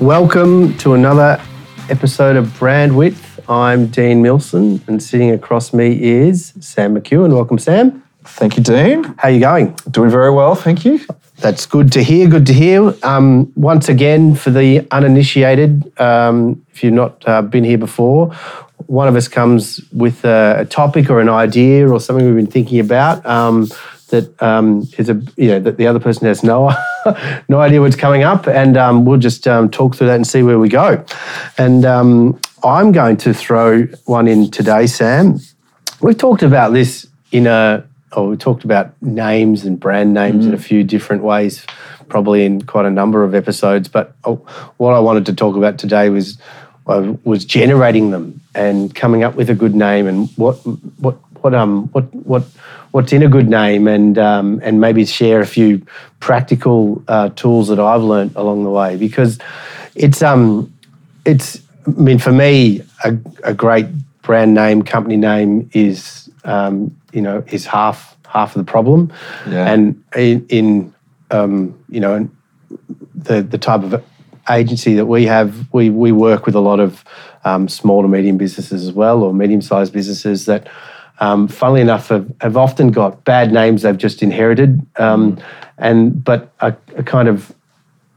Welcome to another episode of Brand Width. I'm Dean Milson, and sitting across me is Sam McEwen. Welcome, Sam. Thank you, Dean. How are you going? Doing very well, thank you. That's good to hear. Good to hear. Um, once again, for the uninitiated, um, if you've not uh, been here before, one of us comes with a, a, topic or an idea or something we've been thinking about um, that um, is a you know that the other person has no no idea what's coming up, and um, we'll just um, talk through that and see where we go. And I'm going to throw one in today, Sam. We've talked about this in a oh, we talked about names and brand names mm. in a few different ways, probably in quite a number of episodes. But oh, what I wanted to talk about today was uh, was generating them and coming up with a good name and what what what um what what what's in a good name and um, and maybe share a few practical uh, tools that I've learned along the way because it's um it's I mean for me a, a great brand name company name is um, you know, is half half of the problem. Yeah. And in, in um, you know, the the type of agency that we have, we we work with a lot of um, small to medium businesses as well, or medium sized businesses that. Um, funnily enough, have, have, often got bad names they've just inherited, um, and but are, are kind of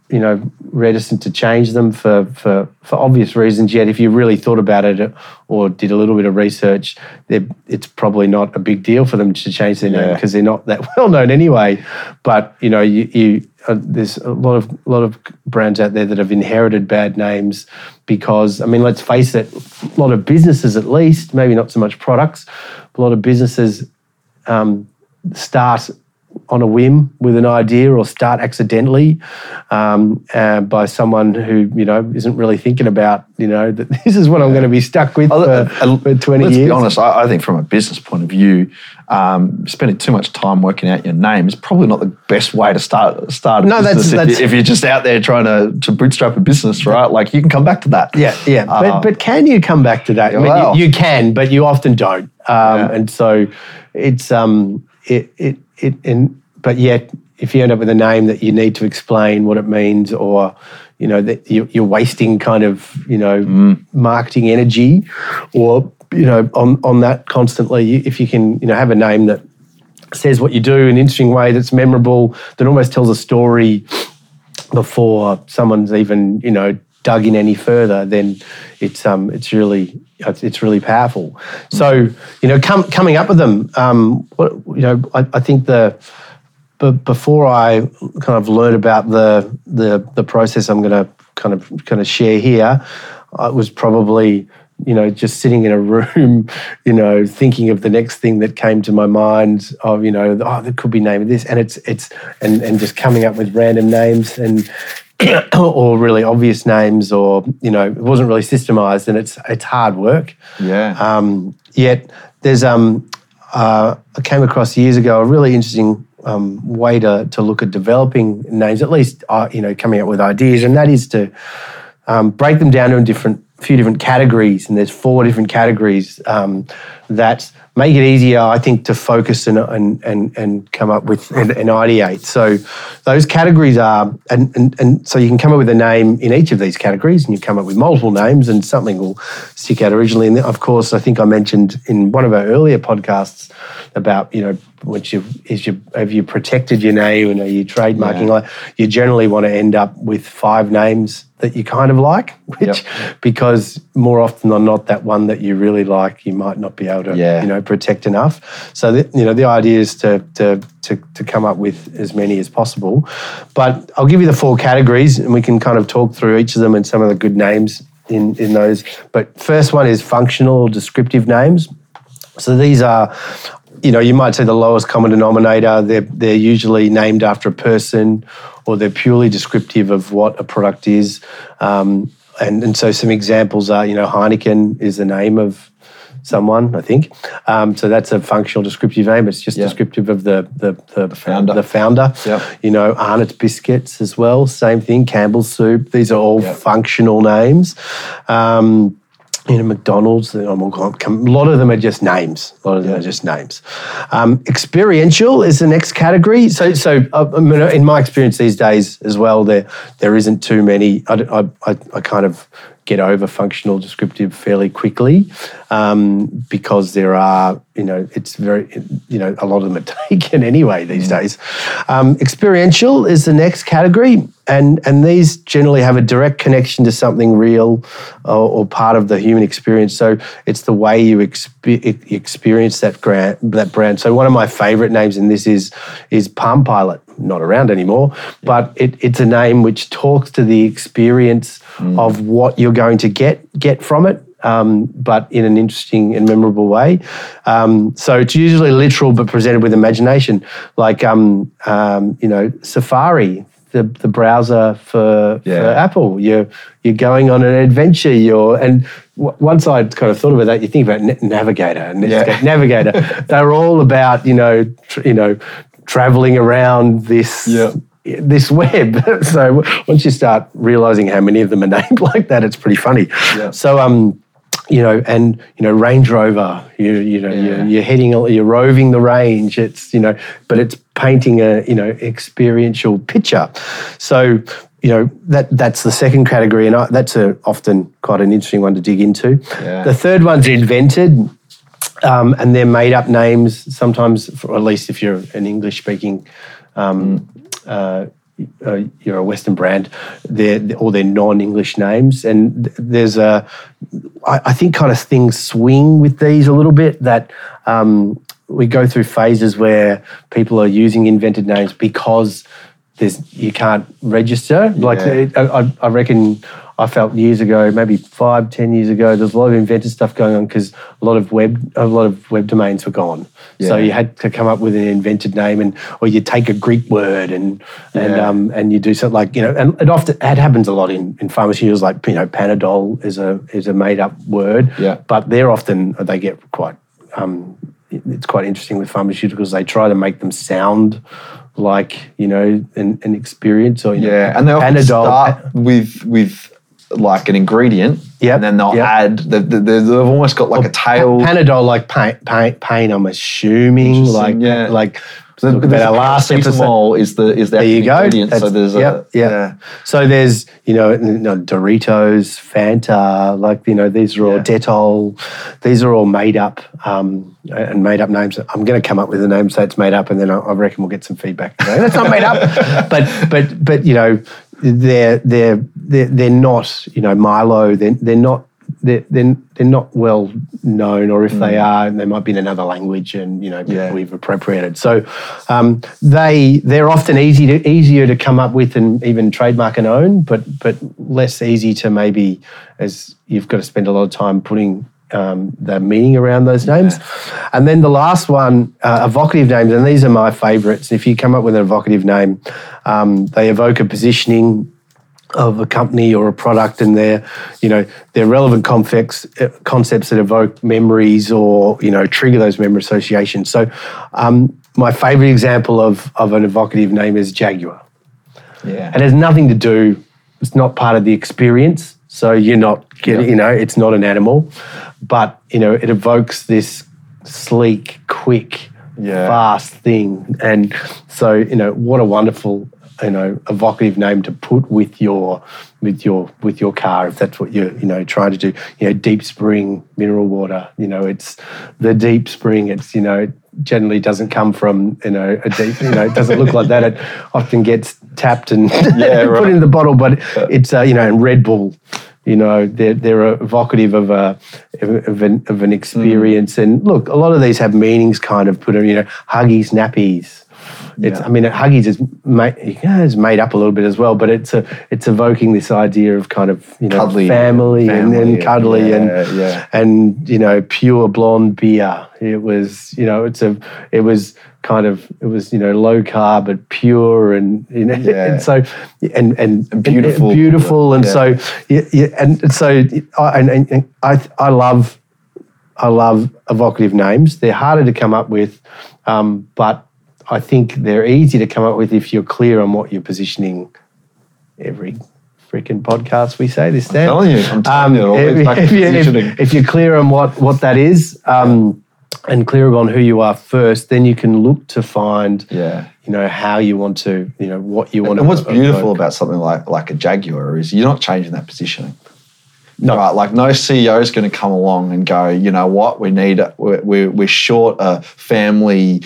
you know reticent to change them for, for for obvious reasons. Yet, if you really thought about it or did a little bit of research, it's probably not a big deal for them to change their name because they're not that well known anyway. But you know, you, you uh, there's a lot of a lot of brands out there that have inherited bad names because I mean, let's face it, a lot of businesses, at least, maybe not so much products, a lot of businesses um, start on a whim with an idea or start accidentally um, uh, by someone who you know isn't really thinking about you know that this is what I'm going to be stuck with for, for 20 let's years. be honest. I, I, think from a business point of view, um, spending too much time working out your name is probably not the best way to start start. no, that's, that's if, you, if, you're just out there trying to, to bootstrap a business, right? Like you can come back to that. Yeah, yeah. Uh, but, but can you come back to that? I mean, well, you, you, can, but you often don't. Um, yeah. And so it's um, it it it and but yet if you end up with a name that you need to explain what it means or you know that you're wasting kind of you know mm. marketing energy or you know on on that constantly if you can you know have a name that says what you do in an interesting way that's memorable that almost tells a story before someone's even you know dug in any further then it's um it's really it's really powerful. So you know com- coming up with them um what you know I, I think the but before I kind of learned about the the, the process I'm going to kind of kind of share here, I was probably you know just sitting in a room, you know, thinking of the next thing that came to my mind of you know oh there could be name of this, and it's it's and and just coming up with random names and or really obvious names or you know it wasn't really systemized and it's it's hard work. Yeah. Um, yet there's um uh, I came across years ago a really interesting um, way to, to look at developing names, at least uh, you know coming up with ideas, and that is to um, break them down into different few different categories, and there's four different categories um, that make it easier, I think, to focus and and and, and come up with and, and ideate. So those categories are, and, and and so you can come up with a name in each of these categories, and you come up with multiple names, and something will stick out originally. And of course, I think I mentioned in one of our earlier podcasts about you know which you is you have you protected your name and are you trademarking yeah. like you generally want to end up with five names that you kind of like which yep. because more often than not that one that you really like you might not be able to yeah. you know protect enough so the, you know the idea is to, to to to come up with as many as possible but I'll give you the four categories and we can kind of talk through each of them and some of the good names in in those but first one is functional descriptive names so these are you know, you might say the lowest common denominator. They're they're usually named after a person, or they're purely descriptive of what a product is. Um, and and so some examples are, you know, Heineken is the name of someone, I think. Um, so that's a functional descriptive name. It's just descriptive of the the, the, the founder. The founder. Yep. You know, Arnott's biscuits as well. Same thing. Campbell's soup. These are all yep. functional names. Um, you know, McDonald's, a lot of them are just names. A lot of them are just names. Um, experiential is the next category. So, so uh, in my experience these days as well, there there isn't too many. I, I, I kind of get over functional descriptive fairly quickly um, because there are, you know, it's very, you know, a lot of them are taken anyway these mm. days. Um, experiential is the next category, and and these generally have a direct connection to something real or, or part of the human experience. So it's the way you exp- experience that grant, that brand. So one of my favorite names in this is is Palm Pilot not around anymore, but it, it's a name which talks to the experience mm. of what you're going to get get from it. Um, but in an interesting and memorable way. Um, so it's usually literal, but presented with imagination, like um, um you know Safari, the, the browser for, yeah. for Apple. You're you're going on an adventure. You're and w- once I kind of thought about that, you think about Navigator and yeah. Navigator. They're all about you know tr- you know traveling around this yep. this web. so once you start realizing how many of them are named like that, it's pretty funny. So um, you know, and you know, Range Rover. You you know, yeah. you're, you're, heading, you're roving the range. It's you know, but it's painting a you know experiential picture. So you know that that's the second category, and I, that's a, often quite an interesting one to dig into. Yeah. The third one's invented. Um, and they're made up names sometimes, for, at least if you're an English speaking, um, mm. uh, uh, you're a Western brand, they're, or they're non English names. And there's a, I, I think, kind of things swing with these a little bit that um, we go through phases where people are using invented names because there's you can't register. Yeah. Like I, I reckon I felt years ago, maybe five, ten years ago, there's a lot of invented stuff going on because a lot of web, a lot of web domains were gone. Yeah. So you had to come up with an invented name, and or you take a Greek word and and yeah. um and you do something like you know, and it often it happens a lot in in pharmaceuticals, like you know, Panadol is a is a made up word. Yeah. But they're often they get quite um, it's quite interesting with pharmaceuticals. They try to make them sound like you know an, an experience or yeah, know, and they often Panadol. start with with like an ingredient, yep. and then they'll yep. add. They've, they've, almost got like well, a tail. Panadol, like pain, pain, pain I'm assuming, like yeah. like. So the, our last episode is the is that there you go. so there's yep, a, yeah. So there's you know, Doritos, Fanta, like you know these are all yeah. Dettol. These are all made up um, and made up names. I'm going to come up with a name so it's made up, and then I, I reckon we'll get some feedback. That's not made up, but but but you know they're they're they're, they're not you know Milo. They're they're not they're, they're, they're not well known, or if mm. they are, they might be in another language, and you know yeah. we've appropriated. So um, they they're often easy to easier to come up with and even trademark and own, but but less easy to maybe as you've got to spend a lot of time putting um, the meaning around those names. Yeah. And then the last one, uh, evocative names, and these are my favourites. If you come up with an evocative name, um, they evoke a positioning of a company or a product and they're you know they're relevant concepts uh, concepts that evoke memories or you know trigger those memory associations so um, my favorite example of of an evocative name is jaguar yeah it has nothing to do it's not part of the experience so you're not getting you know it's not an animal but you know it evokes this sleek quick yeah. fast thing and so you know what a wonderful you know evocative name to put with your with your with your car if that's what you're you know trying to do you know deep spring mineral water you know it's the deep spring it's you know it generally doesn't come from you know a deep you know it doesn't look like that it often gets tapped and yeah, right. put in the bottle but it's uh, you know and red bull you know they're, they're evocative of a of an, of an experience mm. and look a lot of these have meanings kind of put in you know huggies nappies it's, yeah. I mean, Huggies is made, yeah, it's made up a little bit as well, but it's a, it's evoking this idea of kind of you know cuddly, family, family and, and, cuddly yeah, and yeah. and you know pure blonde beer. It was you know it's a it was kind of it was you know low carb but pure and you know and so and and, and beautiful and, beautiful and so yeah, yeah and so I, and, and I I love I love evocative names. They're harder to come up with, um, but I think they're easy to come up with if you're clear on what you're positioning every freaking podcast we say this. Dan. I'm telling you, I'm telling um, you, if, if, you, if, you're clear on what what that is. Um, and clear on who you are first, then you can look to find, yeah, you know, how you want to, you know, what you want. And, to what's beautiful about something like like a Jaguar is you're not changing that positioning. No. Right, like no CEO is going to come along and go, you know what, we need, we're, we're, we're short a family,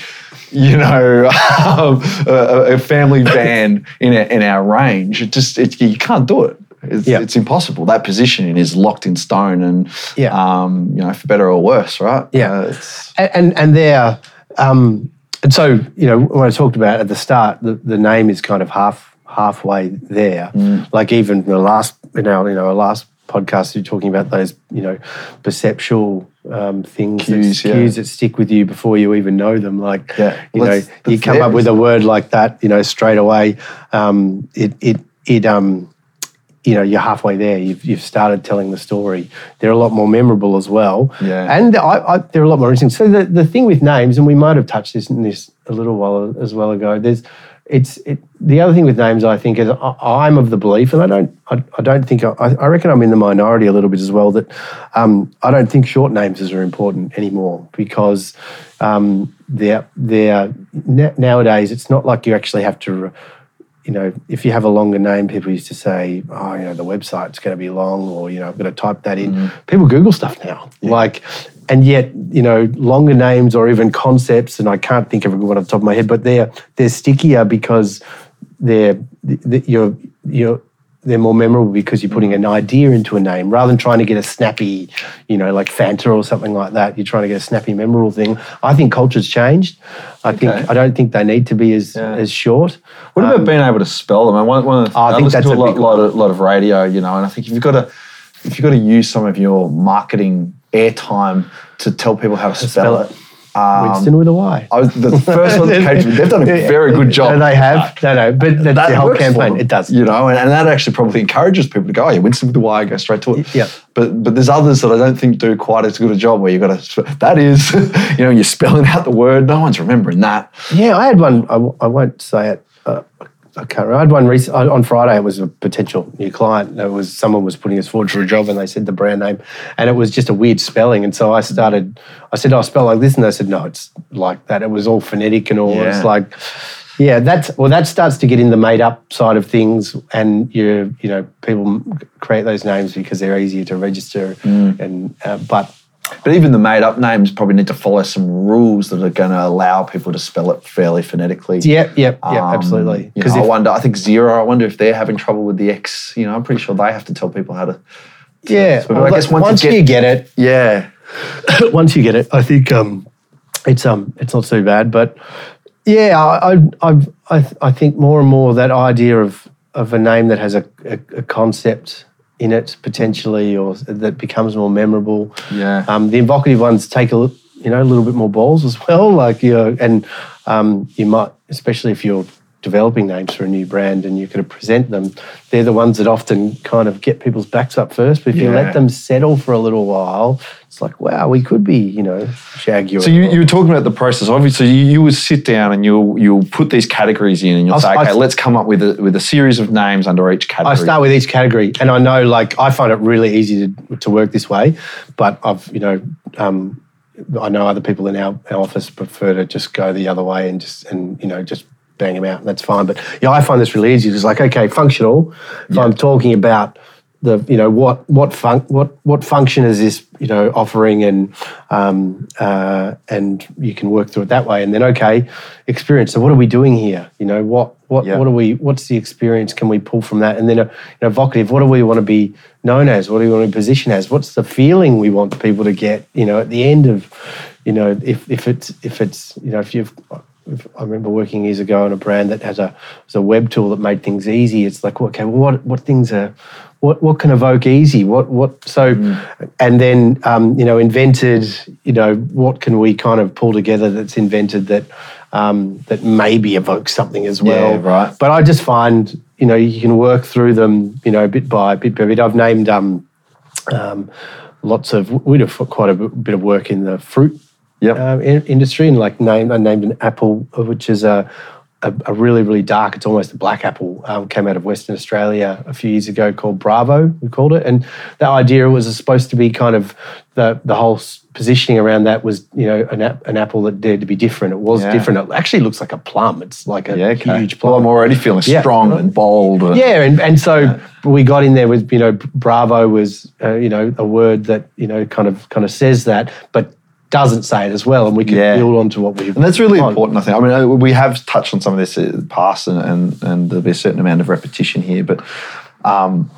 you know, um, a, a, family van in, a, in our range. It just, it, you can't do it. It's, it's, impossible. That positioning is locked in stone, and yeah. um, you know, for better or worse, right? Yeah, uh, and, and and there, um, and so you know, when I talked about at the start, the, the name is kind of half halfway there. Mm. Like even the last, you know, you know, our last podcast, you're talking about those, you know, perceptual um, things, cues, that, yeah. cues that stick with you before you even know them. Like, yeah. you know, you come up with a word like that, you know, straight away. Um, it it it um you know you're halfway there. You've, you've started telling the story. They're a lot more memorable as well. Yeah. And I, I, they're a lot more interesting. So the, the thing with names, and we might have touched this in this a little while as well ago. There's it's it, the other thing with names. I think is I, am of the belief, and I don't I, I don't think I, I, reckon I'm in the minority a little bit as well. That um, I don't think short names are important anymore because um, they're they're nowadays it's not like you actually have to you know, if you have a longer name, people used to say, oh, you know, the website's going to be long or, you know, I've got to type that in. Mm. People Google stuff now. Yeah. Like, and yet, you know, longer names or even concepts, and I can't think of a good one off the top of my head, but they're, they're stickier because they're, you're, you're, they're more memorable because you're putting an idea into a name rather than trying to get a snappy, you know, like Fanta or something like that. You're trying to get a snappy, memorable thing. I think culture's changed. I okay. think I don't think they need to be as yeah. as short. What about um, being able to spell them? I one, one of the, I, I think that's a, a lot, lot, of, lot of radio, you know, and I think if you've got to if you've got to use some of your marketing airtime to tell people how to spell, it, um, Winston with a Y. I was the first one that came to me. They've done a very good job. No, they have. No, no, but that's that the whole campaign. It does. You know, and, and, that actually probably encourages people to go, oh, yeah, Winston with the Y, go straight to it. Yeah. But but there's others that I don't think do quite as good a job where you've got to, that is, you know, you're spelling out the word. No one's remembering that. Yeah, I had one, I, I won't say it, uh, I can't remember. I had one recent, on Friday. It was a potential new client. It was someone was putting us forward for a job, and they said the brand name, and it was just a weird spelling. And so I started. I said, "I oh, spell like this," and they said, "No, it's like that." It was all phonetic and all. Yeah. It's like, yeah, that's well, that starts to get in the made up side of things, and you you know people create those names because they're easier to register, mm. and uh, but but even the made up names probably need to follow some rules that are going to allow people to spell it fairly phonetically. Yeah, yeah, yeah, um, absolutely. Because I wonder, I think Xero, I wonder if they're having trouble with the X. You know, I'm pretty sure they have to tell people how to. to yeah, well, I guess once, once you, get, you, get, it, yeah, once you get it, I think um, it's um, it's not too bad. But yeah, I, I, I, I think more and more that idea of of a name that has a, a, a concept in it potentially, or that becomes more memorable. Yeah. Um, the evocative ones take a you know a little bit more balls as well. Like you know, and um, you might, especially if you're developing names for a new brand and you're going to present them, they're the ones that often kind of get people's backs up first. But if yeah. you let them settle for a little while, it's like, wow, we could be, you know, Jaguar. So you, you were talking about the process. Obviously, you, you would sit down and you'll you'll put these categories in and you'll I'll, say, okay, I'll, let's come up with a, with a series of names under each category. I start with each category, and I know, like, I find it really easy to, to work this way, but I've, you know, um, I know other people in our, our office prefer to just go the other way and just and you know just bang them out, and that's fine. But yeah, I find this really easy. It's like okay, functional. If yeah. I'm talking about the you know what what fun what what function is this you know offering and um, uh, and you can work through it that way and then okay experience so what are we doing here you know what what yeah. what are we what's the experience can we pull from that and then uh, you know, evocative what do we want to be known as what do we want to be positioned as what's the feeling we want people to get you know at the end of you know if if it's if it's you know if you've I remember working years ago on a brand that has a was a web tool that made things easy. It's like, okay, well, what what things are what what can evoke easy? What what so, mm. and then um, you know invented. You know what can we kind of pull together that's invented that um, that maybe evokes something as well. Yeah, right. But I just find you know you can work through them. You know bit by bit by bit. I've named um, um, lots of we did quite a bit of work in the fruit yep. uh, in, industry and like named I named an apple which is a a, a, really, really dark, it's almost a black apple, um, came out of Western Australia a few years ago called Bravo, we called it. And the idea was supposed to be kind of the, the whole positioning around that was, you know, an, an apple that dared to be different. It was yeah. different. It actually looks like a plum. It's like a yeah, okay. huge plum. Well, I'm already feeling yeah. strong and bold. And, yeah, and, and so we got in there with, you know, Bravo was, uh, you know, a word that, you know, kind of kind of says that, but doesn't say it as well, and we can yeah. build onto what we've. And that's really on. important, I think. I mean, uh, we have touched on some of this in the past, and, and, and there'll be a certain amount of repetition here, but um,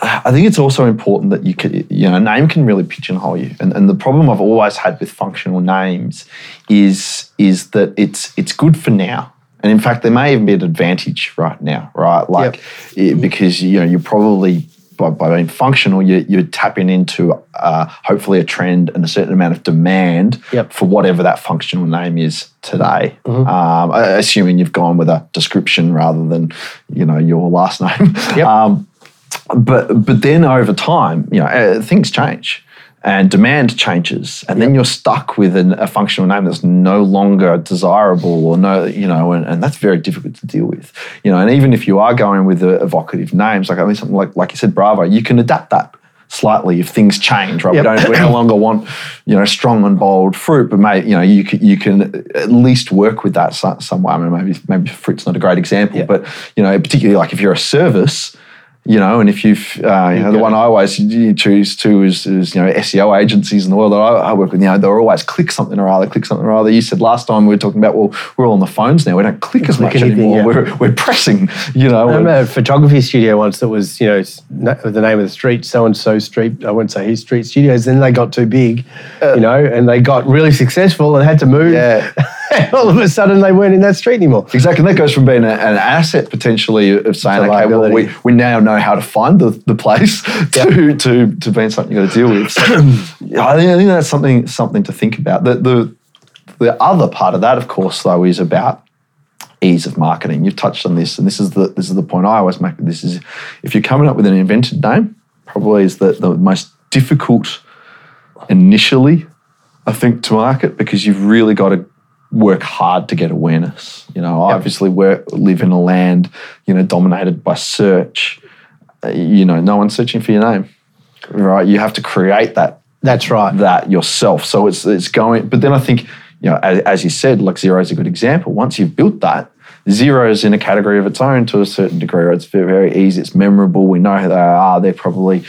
I think it's also important that you can, you know, a name can really pigeonhole you. And, and the problem I've always had with functional names is is that it's it's good for now. And in fact, there may even be an advantage right now, right? Like, yep. because you know, you're probably by, by being functional, you, you're tapping into uh, hopefully a trend and a certain amount of demand yep. for whatever that functional name is today. Mm-hmm. Um, assuming you've gone with a description rather than you know your last name. Yep. Um, but but then over time, you know, uh, things change and demand changes, and yep. then you're stuck with an, a functional name that's no longer desirable, or no, you know, and, and, that's very difficult to deal with, you know. And even if you are going with the evocative names, like I mean, something like like you said, Bravo, you can adapt that slightly if things change, right? Yep. We don't we no longer want you know strong and bold fruit, but mate, you know you can, you can at least work with that some, some way. I mean, maybe maybe fruit's not a great example, yep. but you know, particularly like if you're a service you know, and if you've, uh, you know, the one I always choose to is, is, you know, SEO agencies in the world that I, I, work with, you know, they're always click something or other, click something or other. You said last time we were talking about, well, we're all on the phones now. We don't click as much anything, anymore. Yeah. We're, we're pressing, you know. I remember a photography studio once that was, you know, the name of the street, so-and-so street, I wouldn't say his street studios. Then they got too big, uh, you know, and they got really successful and had to move. Yeah. all of a sudden they weren't in that street anymore. Exactly. And that goes from being a, an asset potentially of saying, okay, well, we, we now know how to find the, the place to, yep. to, to being something you've got to deal with. So, I, think, I think that's something something to think about. The, the, the other part of that, of course, though, is about ease of marketing. You've touched on this, and this is the this is the point I always make. This is if you're coming up with an invented name, probably is the, the most difficult initially, I think, to market because you've really got to work hard to get awareness. You know, I yep. obviously work, live in a land, you know, dominated by search. Uh, you know, no one's searching for your name, right? You have to create that. That's right. That yourself. So it's it's going. But then I think, you know, as, as you said, like Xero is a good example. Once you've built that, Xero is in a category of its own to a certain degree. Right? It's very, very easy. It's memorable. We know who they are. They're probably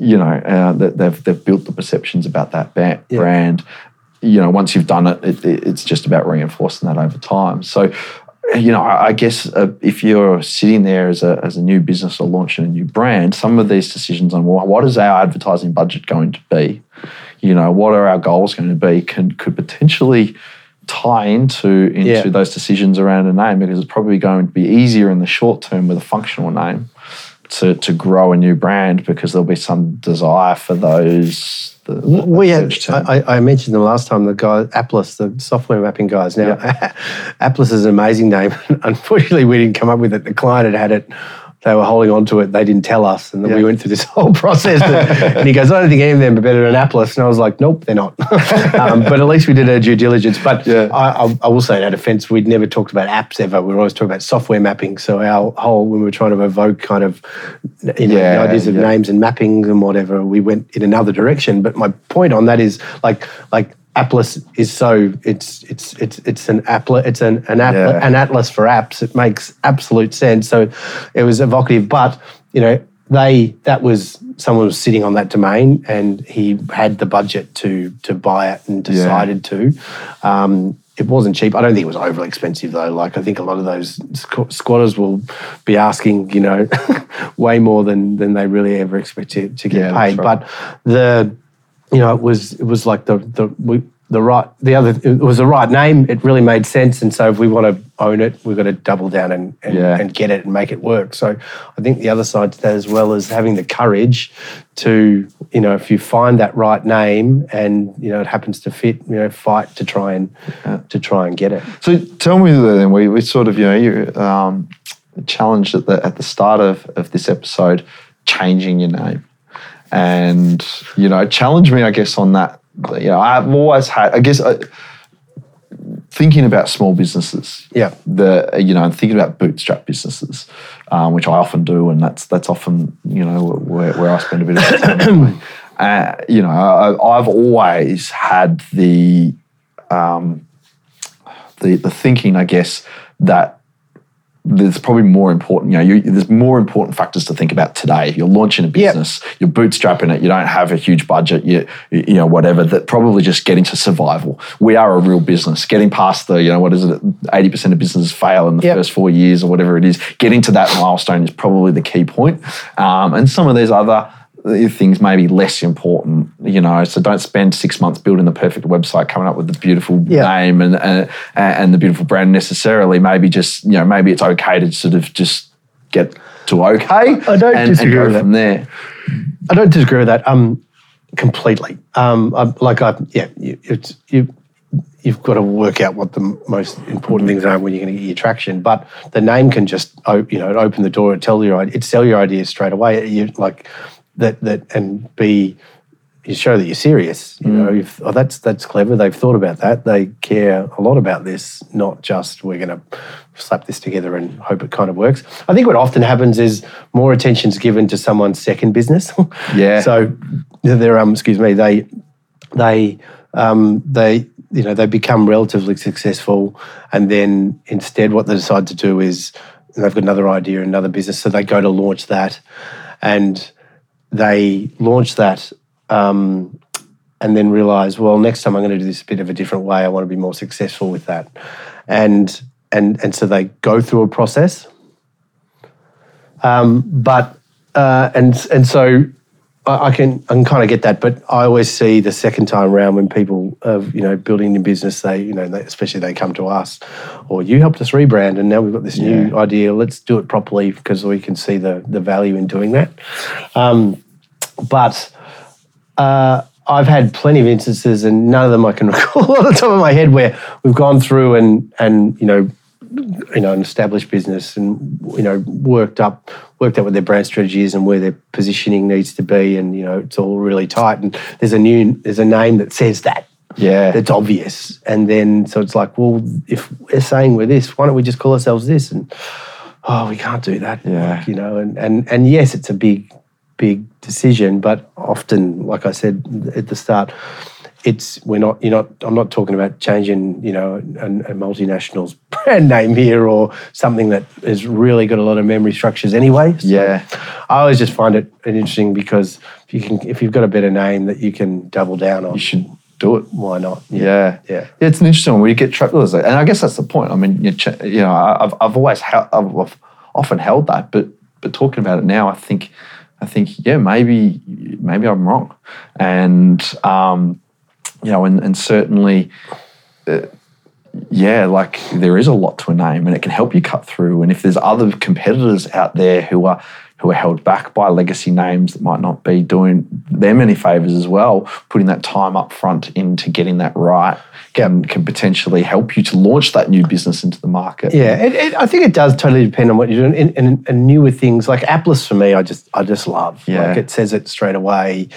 you know, uh, they've they've built the perceptions about that brand, yeah. You know, once you've done it, it, it's just about reinforcing that over time. So, you know, I, guess uh, if you're sitting there as a, as a new business or launching a new brand, some of these decisions on well, what is our advertising budget going to be? You know, what are our goals going to be? Can could potentially tie into into yeah. those decisions around a name because it's probably going to be easier in the short term with a functional name to to grow a new brand because there'll be some desire for those the, we had, I, I, mentioned them last time. The guy Applis, the software mapping guys. Now, yeah. Applis is an amazing name. Unfortunately, we didn't come up with it. The client had had it they were holding on to it. They didn't tell us. And then yeah. we went through this whole process. And, and, he goes, I don't think any of them are better than Annapolis. And I was like, nope, they're not. um, but at least we did our due diligence. But yeah. I, I, I, will say, in our defense, we'd never talked about apps ever. We were always talking about software mapping. So our whole, when we were trying to evoke kind of you know, yeah, ideas of names and mappings and whatever, we went in another direction. But my point on that is like, like Applis is so it's it's it's it's an applet it's an an, atlas, yeah. an atlas for apps. It makes absolute sense. So it was evocative, but you know they that was someone was sitting on that domain and he had the budget to to buy it and decided yeah. to. Um, it wasn't cheap. I don't think it was overly expensive though. Like I think a lot of those squatters will be asking, you know, way more than than they really ever expect to, to get yeah, paid. Right. But the you know, it was it was like the the we, the right the other it was the right name. It really made sense, and so if we want to own it, we've got to double down and and, yeah. and get it and make it work. So I think the other side to that as well is having the courage to you know if you find that right name and you know it happens to fit, you know, fight to try and yeah. to try and get it. So tell me then, we we sort of you know you um, challenged at the at the start of of this episode changing your name and you know challenge me i guess on that you know i've always had i guess I, thinking about small businesses. Yeah. The you know, and thinking about bootstrap businesses, um, which I often do, and that's that's often you know where, where I spend a bit of time. uh, you know, I, have always had the um, the the thinking, I guess, that there's probably more important, you know, you, there's more important factors to think about today. If you're launching a business, yep. you're bootstrapping it, you don't have a huge budget, you, you know, whatever, that probably just getting to survival. We are a real business. Getting past the, you know, what is it, 80% of businesses fail in the yep. first four years or whatever it is, getting to that milestone is probably the key point. Um, and some of these other things may be less important, you know. So don't spend six months building the perfect website, coming up with the beautiful yeah. name and, and and the beautiful brand necessarily. Maybe just you know, maybe it's okay to sort of just get to okay. I don't and, disagree and with from that. there. I don't disagree with that. Um, completely. Um, I, like I yeah, you, it's you. You've got to work out what the most important things are when you're going to get your traction. But the name can just, you know, open the door and tell your, it sell your ideas straight away. You like, that that and be you show that you're serious. You mm. know, if, oh, that's that's clever. They've thought about that. They care a lot about this, not just we're going to slap this together and hope it kind of works. I think what often happens is more attention's given to someone's second business. Yeah. so they're um, excuse me, they they um, they you know they become relatively successful, and then instead what they decide to do is they've got another idea, another business, so they go to launch that, and they launched that um, and then realized, well, next time I'm going to do this a bit of a different way. I want to be more successful with that, and and and so they go through a process. Um, but uh, and and so I, can I can kind of get that, but I always see the second time around when people are you know building a business, they you know they, especially they come to us, or you helped us rebrand, and now we've got this yeah. new idea. Let's do it properly because we can see the the value in doing that. Um, but uh, I've had plenty of instances, and none of them I can recall on the top of my head where we've gone through and and you know you know an established business and you know worked up worked out what their brand strategy is and where their positioning needs to be and you know it's all really tight. And there's a new there's a name that says that. Yeah. That's obvious. And then so it's like well if we're saying we're this why don't we just call ourselves this? And oh we can't do that. Yeah. Like, you know and and and yes it's a big big decision but often like i said at the start it's we're not you're not I'm not talking about changing you know a, a, multinational's brand name here or something that has really got a lot of memory structures anyway. So yeah, I always just find it interesting because if you can if you've got a better name that you can double down on, you should do it. Why not? Yeah, yeah, yeah. yeah it's an interesting one where you get trapped with it, and I guess that's the point. I mean, you, you know, I've I've always held, I've often held that, but but talking about it now, I think. I think, yeah, maybe maybe I'm wrong, and um, you know, and, and certainly, uh, yeah, like there is a lot to a name and it can help you cut through. And if there's other competitors out there who are who are held back by legacy names that might not be doing them any favors as well, putting that time up front into getting that right can, can potentially help you to launch that new business into the market. Yeah, it, it, I think it does totally depend on what you're doing. And, and, and, newer things like Appless for me, I just I just love. Yeah. Like it says it straight away.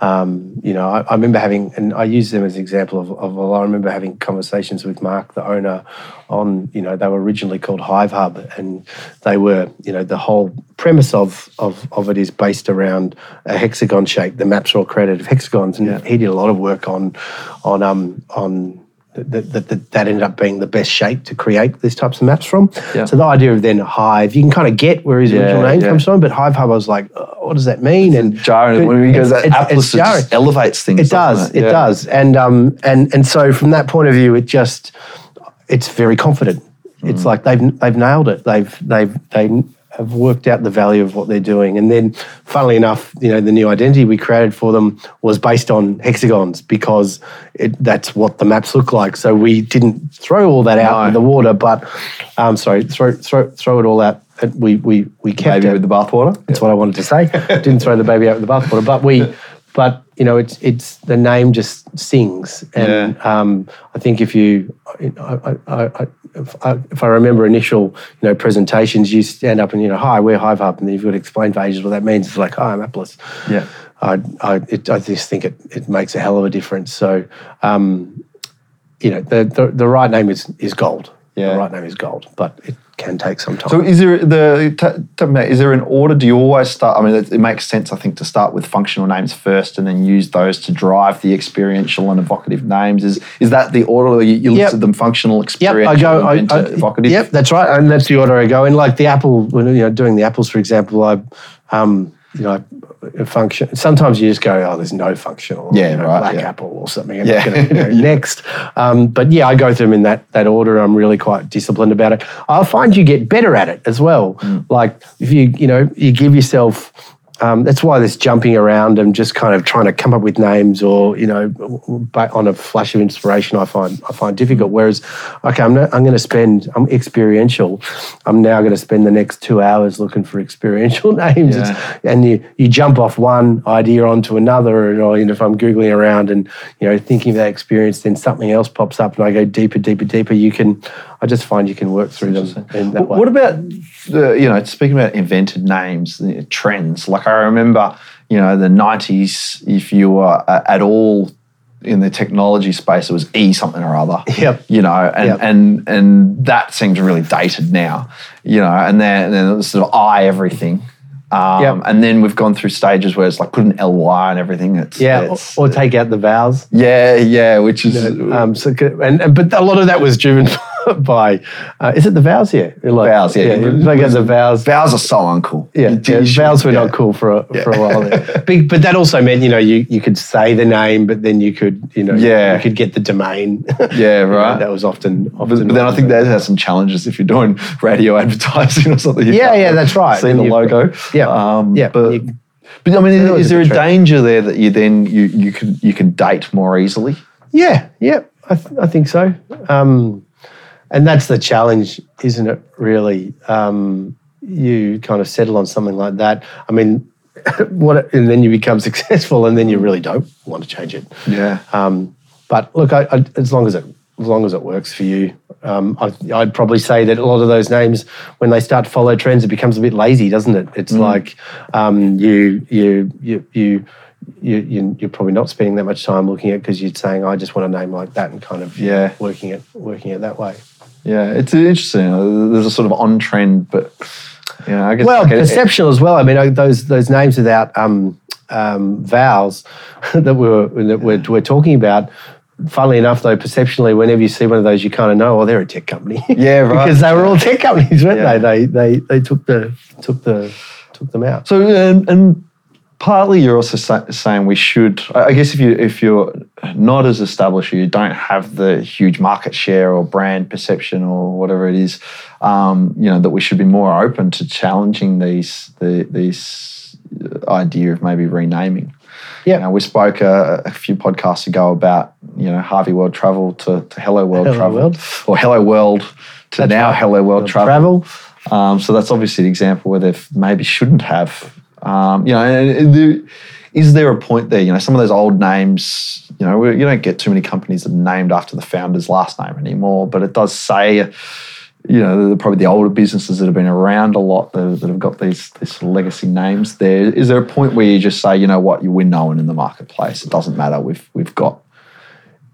Um, you know, I, I, remember having, and I use them as an example of, of, I remember having conversations with Mark, the owner, on, you know, they were originally called Hive Hub and they were, you know, the whole premise of, of, of it is based around a hexagon shape. The maps are all created of hexagons. And yeah. he did a lot of work on, on, um, on, that, that, that, ended up being the best shape to create these types of maps from. Yeah. So the idea of then Hive, you can kind of get where his yeah, original name yeah. comes from, but Hive Hub, I was like, oh, what does that mean? And jarring when he goes, that Appless it just elevates things. It does, it, it does, and um, and and so from that point of view, it just it's very confident. Mm. It's like they've they've nailed it. They've they've they have worked out the value of what they're doing. And then, funnily enough, you know, the new identity we created for them was based on hexagons because it, that's what the maps look like. So we didn't throw all that out no. in the water, but um, sorry, throw throw throw it all out. We we we kept baby it. with the bathwater. That's what I wanted to say. didn't throw the baby out with the bathwater, but we. But you know, it's it's the name just sings, and yeah. um, I think if you, I, I, I, if, I, if I remember initial you know presentations, you stand up and you know, hi, we're Hive Hub, and then you've got to explain for ages what that means. It's like, hi, I'm Appless. Yeah, I I, it, I just think it it makes a hell of a difference. So. Um, you know, the, the, the right name is, is gold. Yeah. The right name is gold, but it can take some time. So is there the t- t- is there an order? Do you always start? I mean, it, it, makes sense, I think, to start with functional names first, and then use those to drive the experiential and evocative names. Is is that the order you, you yep. listed them? Functional, experiential, yep, I go, I, I, evocative. Yep, that's right, and that's the order I go in. Like the Apple, when you know, doing the apples, for example, I. Um, you know, function. Sometimes you just go, oh, there's no functional. Yeah, you know, right. Black yeah. apple or something. yeah. Gonna, you know, next. Um, but yeah, I go through them in that that order. I'm really quite disciplined about it. I'll find you get better at it as well. Mm. Like if you you know you give yourself um, that's why this jumping around and just kind of trying to come up with names or you know on a flash of inspiration I find I find difficult. Whereas, okay, I'm not, I'm going to spend I'm experiential. I'm now going to spend the next two hours looking for experiential names, yeah. and you you jump off one idea onto another, and or, you know, if I'm googling around and you know thinking of that experience, then something else pops up, and I go deeper, deeper, deeper. You can I just find you can work through them in that way. What about the, you know, speaking about invented names, trends? Like I remember, you know, the '90s. If you were at all in the technology space, it was E something or other. Yep. You know, and yep. and and that seems really dated now. You know, and then and then sort of I everything. Um, yep. And then we've gone through stages where it's like put an ly and everything. It's, yeah, it's, or, or, take out the vowels. Yeah, yeah, which is you know, um, so and, and but a lot of that was driven by uh, is it the vowels here? Like, vowels, yeah. yeah like the vowels. Vowels are so uncool. Yeah, yeah vowels were yeah. not cool for a, yeah. for a while. There. but, but that also meant you know you, you could say the name, but then you could you know yeah. you could get the domain. Yeah, right. know, that was often often. But, but then I think that has some challenges if you're doing radio advertising or something. Yeah, yeah, that's right. See the logo. Yeah, um, yeah. But, you, but I mean, is, is there a danger there that you then you you could you can date more easily? Yeah, yeah, I, th- I think so. Um, and that's the challenge, isn't it? Really, um, you kind of settle on something like that. I mean, what? And then you become successful, and then you really don't want to change it. Yeah. Um, but look, I, I, as long as it as long as it works for you, um, I, would probably say that a lot of those names, when they start to follow trends, it becomes a bit lazy, doesn't it? It's mm. like um, you you you you you, you, are probably not spending that much time looking at because you're saying, I just want a name like that and kind of yeah working it working it that way. Yeah, it's interesting. There's a sort of on trend, but yeah, I guess. Well, like perceptual as well. I mean, those those names without um, um, vowels that we're that we're, we're talking about. Funnily enough, though, perceptually, whenever you see one of those, you kind of know, oh, they're a tech company. Yeah, right. because they were all tech companies, weren't yeah. they? They they they took the took the took them out. So and, and partly you're also sa- saying we should i guess if you if you're not as established you don't have the huge market share or brand perception or whatever it is um, you know that we should be more open to challenging these the, these idea of maybe renaming yeah you know, we spoke a, a, few podcasts ago about you know harvey world travel to, to hello world hello travel world. or hello world to that's now right. hello world, world travel, travel. Um, so that's obviously an example where they maybe shouldn't have um, you know, is there a point there? You know, some of those old names, you know, you don't get too many companies that are named after the founder's last name anymore, but it does say, you know, probably the older businesses that have been around a lot that, that have got these, these legacy names there. Is there a point where you just say, you know what, we're no one in the marketplace? It doesn't matter. We've, we've got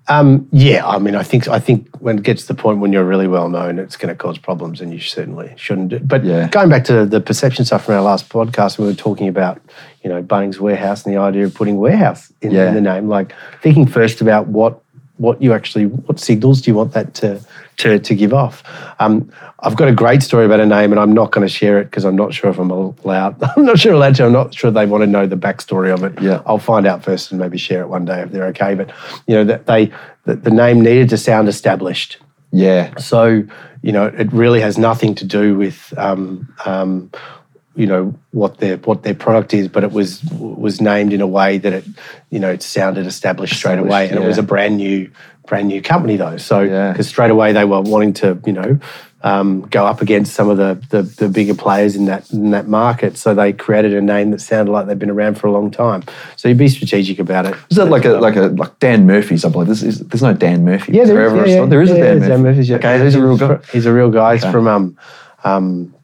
um, yeah, I mean, I think I think when it gets to the point when you're really well known, it's going to cause problems, and you certainly shouldn't do. But yeah. going back to the perception stuff from our last podcast, we were talking about you know Bunnings Warehouse and the idea of putting warehouse in, yeah. in the name, like thinking first about what what you actually what signals do you want that to to, to give off. Um, I've got a great story about a name, and I'm not going to share it because I'm not sure if I'm allowed. I'm not sure allowed to. I'm not sure they want to know the backstory of it. Yeah, I'll find out first and maybe share it one day if they're okay. But you know that they the, the name needed to sound established. Yeah. So you know it really has nothing to do with um, um, you know what their what their product is, but it was was named in a way that it you know it sounded established straight away, and yeah. it was a brand new brand new company though. So because yeah. straight away they were wanting to you know um, go up against some of the, the, the bigger players in that in that market, so they created a name that sounded like they've been around for a long time. So you'd be strategic about it. Is that like a like a like Dan Murphy's? I believe there's, is, there's no Dan Murphy. Yeah, there, is, yeah, yeah, there is yeah, a Dan Murphy. Dan Murphy's. Okay, he's a real guy. He's a real guy. He's okay. from um, um,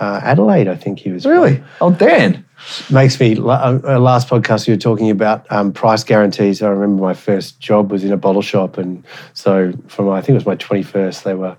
uh, Adelaide, I think he was. Really? Oh, Dan. Makes me, uh, last podcast you were talking about um, price guarantees. I remember my first job was in a bottle shop. And so from, I think it was my 21st, they were,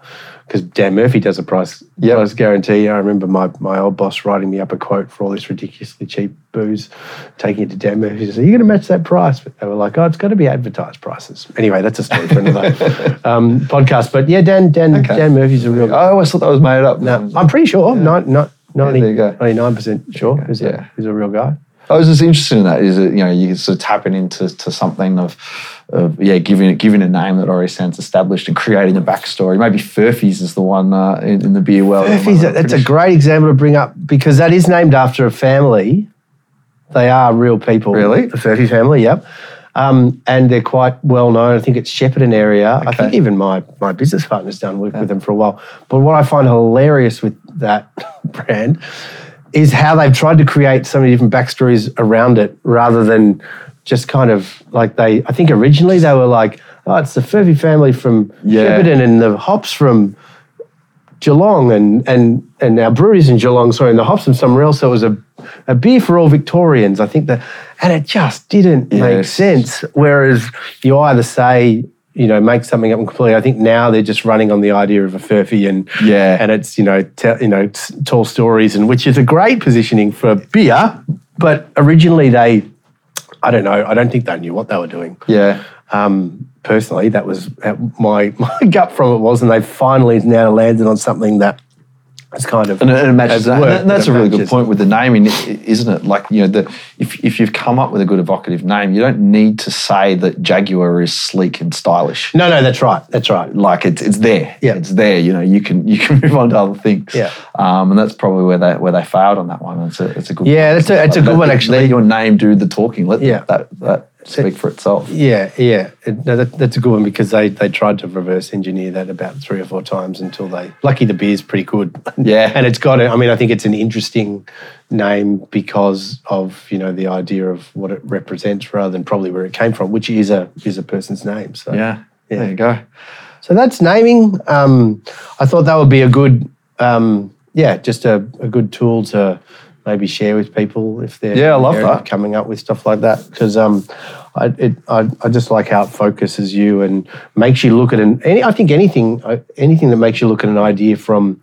because Dan Murphy does a price, yep. price guarantee. I remember my, my old boss writing me up a quote for all this ridiculously cheap booze, taking it to Dan Murphy. He said, Are you going to match that price? But they were like, Oh, it's got to be advertised prices. Anyway, that's a story for another um, podcast. But yeah, Dan, Dan, okay. Dan Murphy's a real. I always thought that was made up. No, I'm pretty sure. Yeah. Not, not, 90, yeah, there you go. 99% sure he's, yeah. a, he's a real guy. I was just interested in that. Is it you know you can sort of tapping into to something of, of yeah giving it giving a name that already sounds established and creating a backstory. Maybe Furphy's is the one uh, in, in, the beer world. Furphy's that's a great example to bring up because that is named after a family. They are real people. Really, the Furphy family. Yep. Um, and they're quite well known. I think it's Shepparton area. Okay. I think even my my business partner's done work yeah. with them for a while. But what I find hilarious with that brand is how they've tried to create so many different backstories around it rather than just kind of like they. I think originally they were like, oh, it's the Furphy family from yeah. Shepparton and the hops from Geelong and and and our breweries in Geelong, sorry, and the hops from somewhere else. So it was a, a beer for all Victorians. I think that, and it just didn't yes. make sense. Whereas you either say, you know, make something up completely. I think now they're just running on the idea of a furphy and yeah, and it's you know, te- you know, tall stories, and which is a great positioning for beer. But originally they, I don't know, I don't think they knew what they were doing. Yeah. Um, personally, that was my my gut from it was, and they finally now landed on something that it's kind of and it matches that. and that's a really good point with the naming, isn't it? Like you know, the, if if you've come up with a good evocative name, you don't need to say that Jaguar is sleek and stylish. No, no, that's right. That's right. Like it's it's there. Yeah, it's there. You know, you can you can move on to other things. Yeah, um, and that's probably where they where they failed on that one. It's a it's a good. Yeah, it's a it's a good one actually. Let your name do the talking. Let yeah. that that speak for itself. Yeah, yeah. No, that, that's a good one because they, they tried to reverse engineer that about three or four times until they. Lucky the beer's pretty good. Yeah, and it's got. A, I mean, I think it's an interesting name because of you know the idea of what it represents rather than probably where it came from, which is a is a person's name. So yeah, yeah. there you go. So that's naming. Um, I thought that would be a good. Um, yeah, just a, a good tool to maybe share with people if they're yeah, I love that. coming up with stuff like that. Because um, I, it, I, I just like how it focuses you and makes you look at an any I think anything uh, anything that makes you look at an idea from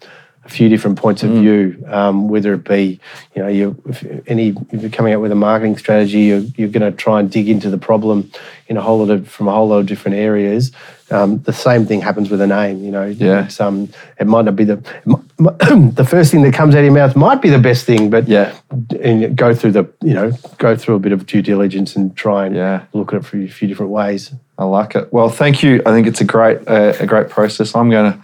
a few different points of mm. view, um, whether it be, you know, you if any if you're coming up with a marketing strategy, you're, you're going to try and dig into the problem in a whole lot of from a whole lot of different areas. Um, the same thing happens with a name. You know, yeah. It's, um, it might not be the the first thing that comes out of your mouth might be the best thing, but yeah, and go through the you know go through a bit of due diligence and try and yeah. look at it from a few different ways. I like it. Well, thank you. I think it's a great uh, a great process. I'm going to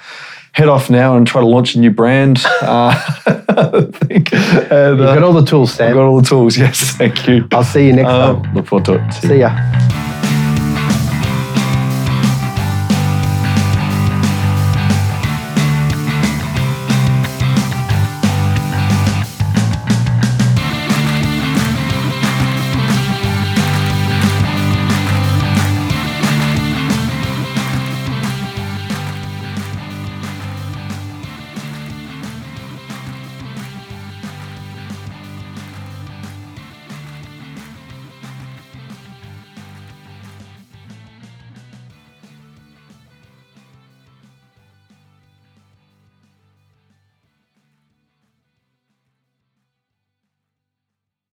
head off now and try to launch a new brand. Uh, I think. And, You've got all the tools, Sam. I've got all the tools, yes. Thank you. I'll see you next um, time. Look forward to it. See, see ya.